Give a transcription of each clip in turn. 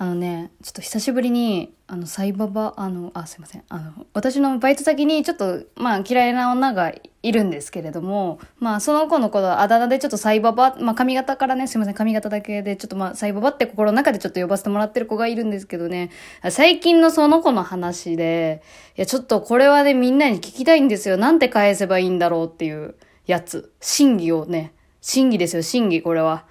あのね、ちょっと久しぶりに、あの、サイババ、あの、あ、すいません。あの、私のバイト先にちょっと、まあ嫌いな女がいるんですけれども、まあその子の子のあだ名でちょっとサイババ、まあ髪型からね、すいません、髪型だけでちょっとまあサイババって心の中でちょっと呼ばせてもらってる子がいるんですけどね、最近のその子の話で、いやちょっとこれはね、みんなに聞きたいんですよ。なんて返せばいいんだろうっていうやつ。審議をね、審議ですよ、審議、これは。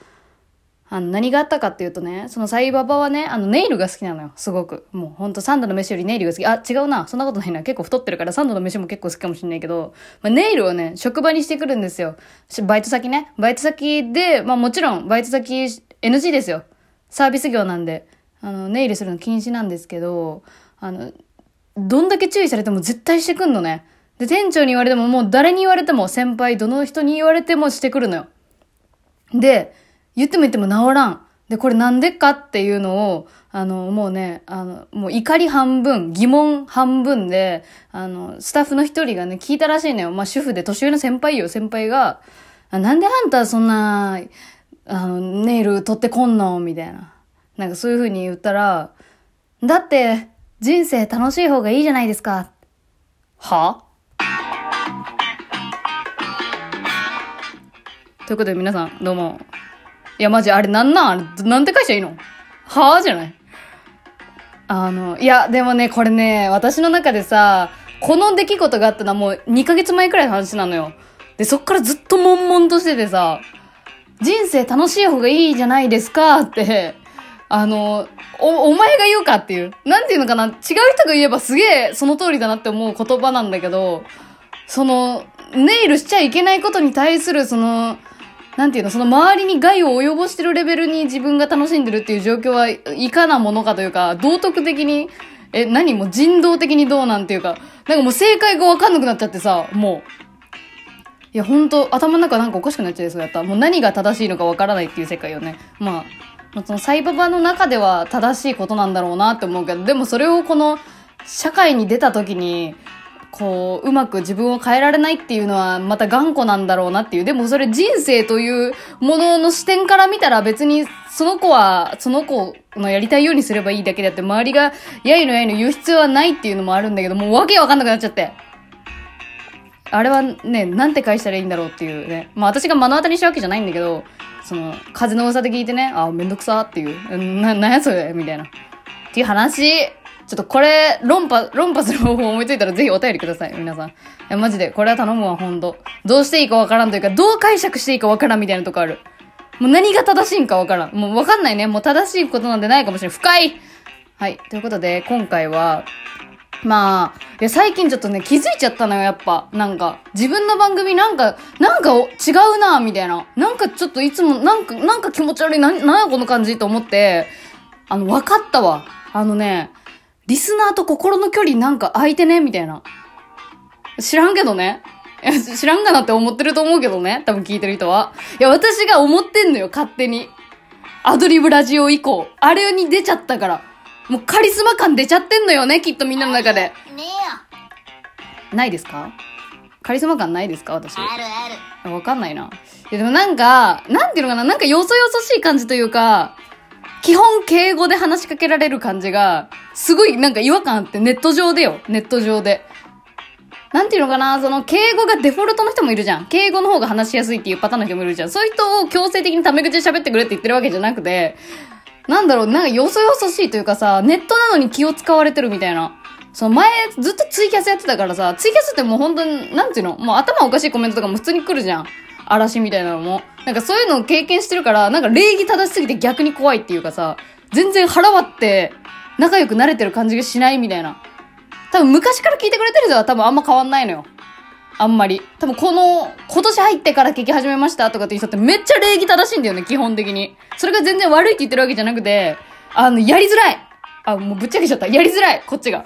あの、何があったかっていうとね、そのサイババはね、あの、ネイルが好きなのよ、すごく。もうほんとサンドの飯よりネイルが好き。あ、違うな。そんなことないな。結構太ってるからサンドの飯も結構好きかもしんないけど、まあ、ネイルをね、職場にしてくるんですよ。バイト先ね。バイト先で、まあもちろん、バイト先 NG ですよ。サービス業なんで。あの、ネイルするの禁止なんですけど、あの、どんだけ注意されても絶対してくんのね。で、店長に言われても、もう誰に言われても、先輩、どの人に言われてもしてくるのよ。で、言っても言っても治らん。で、これなんでかっていうのを、あの、もうね、あの、もう怒り半分、疑問半分で、あの、スタッフの一人がね、聞いたらしいのよ。まあ、主婦で年上の先輩よ、先輩が、なんであんたそんな、あの、ネイル取ってこんの？みたいな。なんかそういう風に言ったら、だって、人生楽しい方がいいじゃないですか。は？ということで皆さん、どうも、いや、マジ、あれなんなん？あれ、なんて返しゃいいの？はぁじゃない？あの、いや、でもね、これね、私の中でさ、この出来事があったのはもう2ヶ月前くらいの話なのよ。で、そっからずっと悶々としててさ、人生楽しい方がいいじゃないですかって、あの、お、お前が言うかっていう。なんていうのかな？違う人が言えばすげえその通りだなって思う言葉なんだけど、その、ネイルしちゃいけないことに対するその、なんていうの、その周りに害を及ぼしてるレベルに自分が楽しんでるっていう状況はいかなものかというか、道徳的に、え、何も人道的にどうなんていうか、なんかもう正解がわかんなくなっちゃってさ、もう。いや、ほんと、頭の中なんかおかしくなっちゃいそうやった。もう何が正しいのかわからないっていう世界よね。まあ、そのサイババの中では正しいことなんだろうなって思うけど、でもそれをこの、社会に出た時に、こう、うまく自分を変えられないっていうのはまた頑固なんだろうなっていう。でもそれ人生というものの視点から見たら別にその子はその子のやりたいようにすればいいだけであって周りがやいのやいの言う必要はないっていうのもあるんだけど、もうわけわかんなくなっちゃって。あれはね、なんて返したらいいんだろうっていうね。まあ私が目の当たりにしたわけじゃないんだけど、その、風の噂で聞いてね、あ、めんどくさっていう。な、なんやそれみたいな。っていう話。ちょっとこれ、論破、論破する方法思いついたらぜひお便りください、皆さん。いや、マジで、これは頼むわ、ほんと。どうしていいかわからんというか、どう解釈していいかわからんみたいなとこある。もう何が正しいんかわからん。もうわかんないね。もう正しいことなんてないかもしれない。深いはい。ということで、今回は、まあ、いや、最近ちょっとね、気づいちゃったのよ、やっぱ。なんか、自分の番組なんか、なんか違うな、みたいな。なんかちょっといつも、なんか、なんか気持ち悪い、な、なんやこの感じと思って、あの、わかったわ。あのね、リスナーと心の距離なんか空いてね？みたいな。知らんけどね。知らんかなって思ってると思うけどね。多分聞いてる人は。いや、私が思ってんのよ、勝手に。アドリブラジオ以降。あれに出ちゃったから。もうカリスマ感出ちゃってんのよね、きっとみんなの中で。ねえないですか？カリスマ感ないですか？私。あるある。わかんないな。いや、でもなんか、なんていうのかな？なんかよそよそしい感じというか、基本敬語で話しかけられる感じが、すごいなんか違和感あってネット上でよ。ネット上で。なんていうのかなその、敬語がデフォルトの人もいるじゃん。敬語の方が話しやすいっていうパターンの人もいるじゃん。そういう人を強制的にタメ口で喋ってくれって言ってるわけじゃなくて、なんだろう、なんかよそよそしいというかさ、ネットなのに気を使われてるみたいな。その前、ずっとツイキャスやってたからさ、ツイキャスってもう本当に、なんていうのもう頭おかしいコメントとかも普通に来るじゃん。嵐みたいなのも。なんかそういうのを経験してるから、なんか礼儀正しすぎて逆に怖いっていうかさ、全然腹割って仲良くなれてる感じがしないみたいな。多分昔から聞いてくれてる人は多分あんま変わんないのよ。あんまり。多分この、今年入ってから聞き始めましたとかって人ってめっちゃ礼儀正しいんだよね、基本的に。それが全然悪いって言ってるわけじゃなくて、あの、やりづらいあ、もうぶっちゃけちゃった。やりづらいこっちが。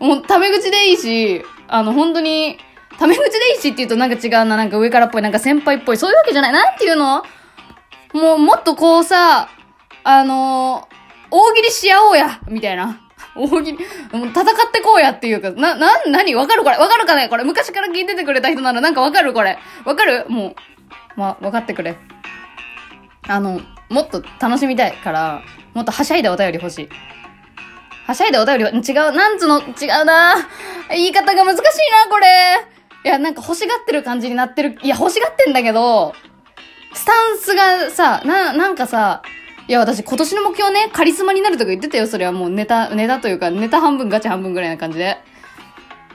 もう、タメ口でいいし、あの、本当に、タメ口でいいしって言うとなんか違うな、なんか上からっぽい、なんか先輩っぽい、そういうわけじゃない。なんていうの？もう、もっとこうさ、あのー、大喜利し合おうやみたいな。大喜利、もう戦ってこうやっていうか、な、な、なにわかるこれわかるかね？これ昔から聞いててくれた人ならなんかわかるこれ。わかる？もう、ま、わかってくれ。あの、もっと楽しみたいから、もっとはしゃいだお便り欲しい。はしゃいだお便りは、違う、なんつの、違うな言い方が難しいな、これ。いや、なんか欲しがってる感じになってる。いや、欲しがってんだけど、スタンスがさ、な、なんかさ、いや、私今年の目標ね、カリスマになるとか言ってたよ、それはもうネタ、ネタというか、ネタ半分ガチ半分ぐらいな感じで。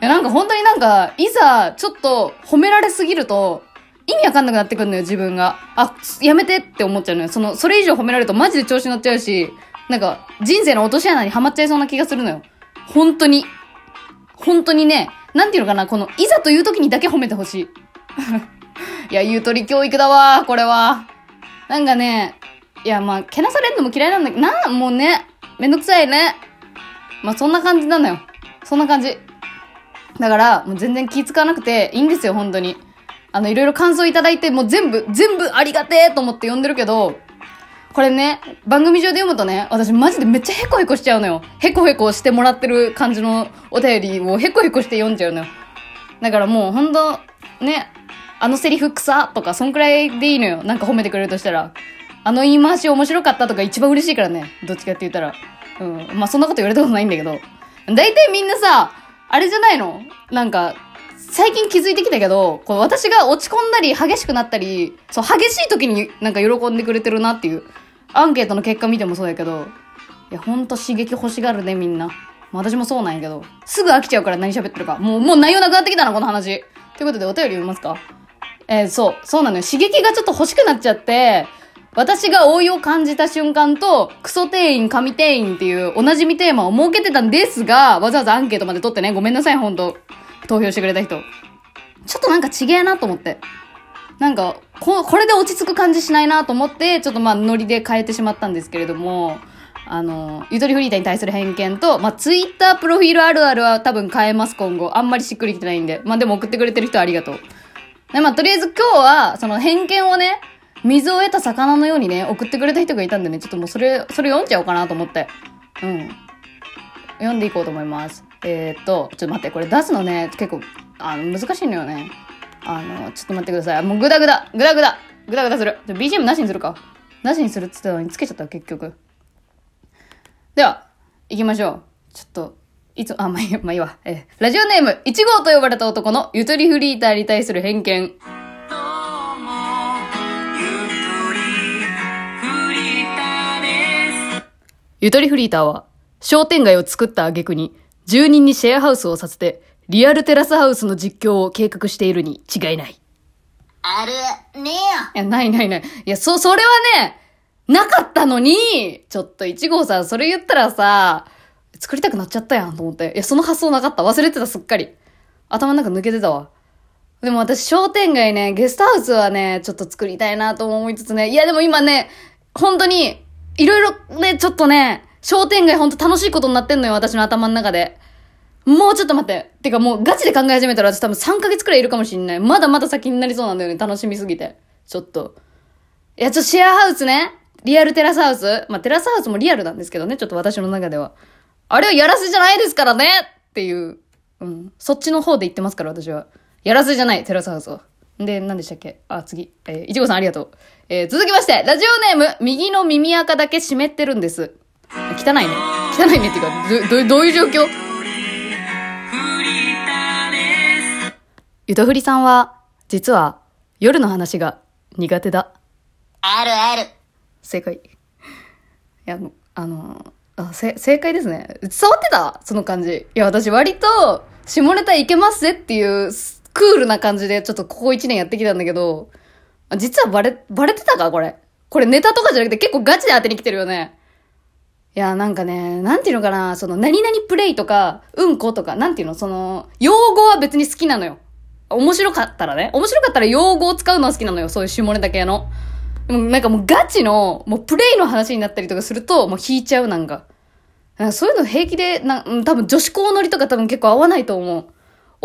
いや、なんか本当になんか、いざ、ちょっと褒められすぎると、意味わかんなくなってくるのよ、自分が。あ、やめてって思っちゃうのよ。その、それ以上褒められるとマジで調子乗っちゃうし、なんか、人生の落とし穴にはまっちゃいそうな気がするのよ。本当に。本当にね、なんていうのかな、この、いざという時にだけ褒めてほしい。いや、ゆとり教育だわ、これは。なんかね、いや、まあ、けなされんのも嫌いなんだけど、な、もうね、めんどくさいね。まあ、そんな感じなのよ。そんな感じ。だから、もう全然気使わなくていいんですよ、本当に。あの、いろいろ感想いただいて、もう全部、全部ありがてえと思って読んでるけど、これね、番組上で読むとね、私マジでめっちゃヘコヘコしちゃうのよ。ヘコヘコしてもらってる感じのお便りをヘコヘコして読んじゃうのよ。だからもうほんと、ね、あのセリフ草とか、そんくらいでいいのよ。なんか褒めてくれるとしたら。あの言い回し面白かったとか一番嬉しいからね。どっちかって言ったら。うん。まあそんなこと言われたことないんだけど。大体みんなさ、あれじゃないの？なんか、最近気づいてきたけど、こう私が落ち込んだり激しくなったり、そう、激しい時になんか喜んでくれてるなっていう、アンケートの結果見てもそうやけど、いや、ほんと刺激欲しがるね、みんな。私もそうなんやけど、すぐ飽きちゃうから何喋ってるか。もう、もう内容なくなってきたな、この話。ということで、お便り読みますか？えー、そう、そうなのよ。刺激がちょっと欲しくなっちゃって、私が老いを感じた瞬間と、クソ店員、神店員っていうおなじみテーマを設けてたんですが、わざわざアンケートまで取ってね、ごめんなさい、ほんと。投票してくれた人。ちょっとなんかちげえなと思って。なんか、こ、これで落ち着く感じしないなと思って、ちょっとまあノリで変えてしまったんですけれども、あの、ゆとりフリーターに対する偏見と、まあ、ツイッタープロフィールあるあるは多分変えます、今後。あんまりしっくりきてないんで。まあ、でも送ってくれてる人ありがとう。で、まあ、とりあえず今日は、その偏見をね、水を得た魚のようにね、送ってくれた人がいたんでね、ちょっともうそれ、それ読んじゃおうかなと思って。うん。読んでいこうと思います。えー、っと、ちょっと待って、これ出すのね、結構、あの、難しいのよね。あの、ちょっと待ってください。もうグダグダ、グダグダ、グダグダする。BGM なしにするか。なしにするって言ってたのにつけちゃった、結局。では、行きましょう。ちょっと、いつ、あ、まあいい、まあいいわ。えー、ラジオネーム、1号と呼ばれた男のゆとりフリーターに対する偏見。ゆとりフリーターは、商店街を作った挙句に、住人にシェアハウスをさせて、リアルテラスハウスの実況を計画しているに違いない。ある、ねえよ。いや、ないないない。いや、そ、それはね、なかったのに、ちょっと一号さん、それ言ったらさ、作りたくなっちゃったやんと思って。いや、その発想なかった。忘れてた、すっかり。頭の中抜けてたわ。でも私、商店街ね、ゲストハウスはね、ちょっと作りたいなと思いつつね。いや、でも今ね、本当に、いろいろね、ちょっとね、商店街ほんと楽しいことになってんのよ、私の頭の中で。もうちょっと待って。てかもうガチで考え始めたら私多分3ヶ月くらいいるかもしんない。まだまだ先になりそうなんだよね。楽しみすぎて。ちょっと。いや、ちょっとシェアハウスね。リアルテラスハウス。まあ、テラスハウスもリアルなんですけどね。ちょっと私の中では。あれはやらせじゃないですからねっていう。うん。そっちの方で言ってますから、私は。やらせじゃない、テラスハウスは。で、何でしたっけ？あ、次。えー、いちごさんありがとう。えー、続きまして、ラジオネーム、右の耳垢だけ湿ってるんです。汚いね。汚いねっていうか、ど、ど、どういう状況？ゆとふりさんは、実は、夜の話が苦手だ。あるある。正解。いや、あの、あ、せ、正解ですね。伝わってた？その感じ。いや、私割と、下ネタいけますぜっていう、クールな感じで、ちょっとここ一年やってきたんだけど、実はバレ、バレてたか？これ。これネタとかじゃなくて結構ガチで当てに来てるよね。いや、なんかね、なんていうのかな、その、何々プレイとか、うんことか、なんていうの、その、用語は別に好きなのよ。面白かったらね。面白かったら用語を使うのは好きなのよ。そういう下ネタ系の。でもなんかもうガチの、もうプレイの話になったりとかすると、もう引いちゃうなんか。かそういうの平気で、な、多分女子校乗りとか多分結構合わないと思う。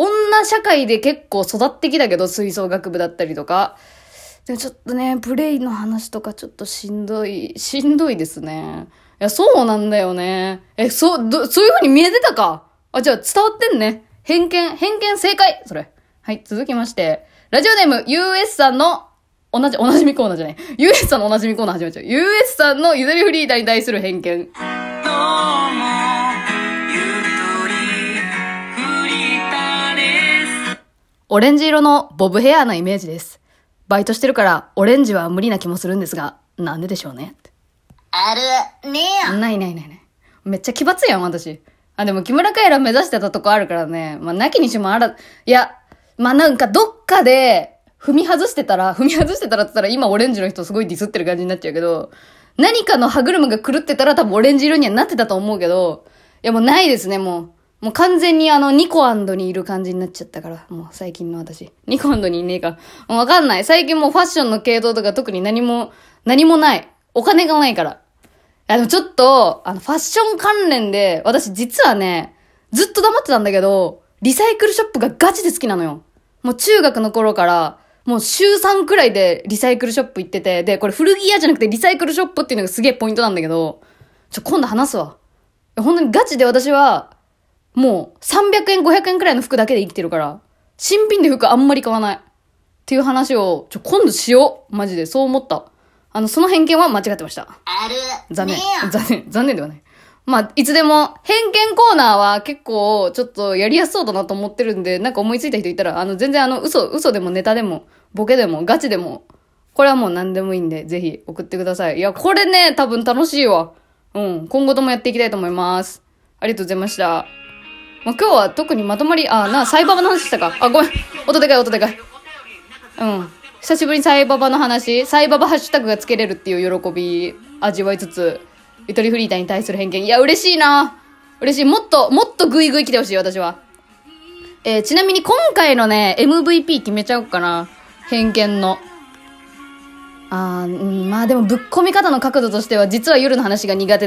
女社会で結構育ってきたけど、吹奏楽部だったりとか。でもちょっとね、プレイの話とかちょっとしんどい、しんどいですね。いや、そうなんだよね。え、そう、ど、そういう風に見えてたか？あ、じゃあ伝わってんね。偏見、偏見正解それ。はい、続きまして。ラジオネーム US さんのおなじ、おなじみコーナーじゃない。US さんのおなじみコーナー始まっちゃう。US さんのゆとりフリーダーに対する偏見。オレンジ色のボブヘアなイメージです。バイトしてるから、オレンジは無理な気もするんですが、なんででしょうね。あるねえよ。ないないないない。めっちゃ奇抜やん、私。あ、でも木村カエラ目指してたとこあるからね。まあ、なきにしもあら、いや、まあ、なんかどっかで、踏み外してたら、踏み外してたらって言ったら今オレンジの人すごいディスってる感じになっちゃうけど、何かの歯車が狂ってたら多分オレンジ色にはなってたと思うけど、いやもうないですね、もう。もう完全にあの、ニコアンドにいる感じになっちゃったから、もう最近の私。ニコアンドにいねえか。もうわかんない。最近もうファッションの系統とか特に何も、何もない。お金がないから。いや、でもちょっと、あの、ファッション関連で、私実はね、ずっと黙ってたんだけど、リサイクルショップがガチで好きなのよ。もう中学の頃から、もう週3くらいでリサイクルショップ行ってて、で、これ古着屋じゃなくてリサイクルショップっていうのがすげえポイントなんだけど、ちょ、今度話すわ。本当にガチで私は、もう300円、500円くらいの服だけで生きてるから、新品で服あんまり買わない。っていう話を、ちょ、今度しよう。マジで、そう思った。あの、その偏見は間違ってました。ある残念。残念。残念ではない。まあ、いつでも、偏見コーナーは結構、ちょっとやりやすそうだなと思ってるんで、なんか思いついた人いたら、あの、全然あの、嘘、嘘でもネタでも、ボケでも、ガチでも、これはもう何でもいいんで、ぜひ送ってください。いや、これね、多分楽しいわ。うん。今後ともやっていきたいと思います。ありがとうございました。まあ、今日は特にまとまり、あ、な、サイババの話したか。あ、ごめん。音でかい、音でかい。うん。久しぶりにサイババの話、サイババハッシュタグがつけれるっていう喜び味わいつつ、ゆとりフリーターに対する偏見。いや、嬉しいな嬉しい。もっと、もっとグイグイ来てほしい、私は。えーちなみに今回のね、MVP 決めちゃおうかな。偏見の。あーまあでもぶっ込み方の角度としては、実は夜の話が苦手だ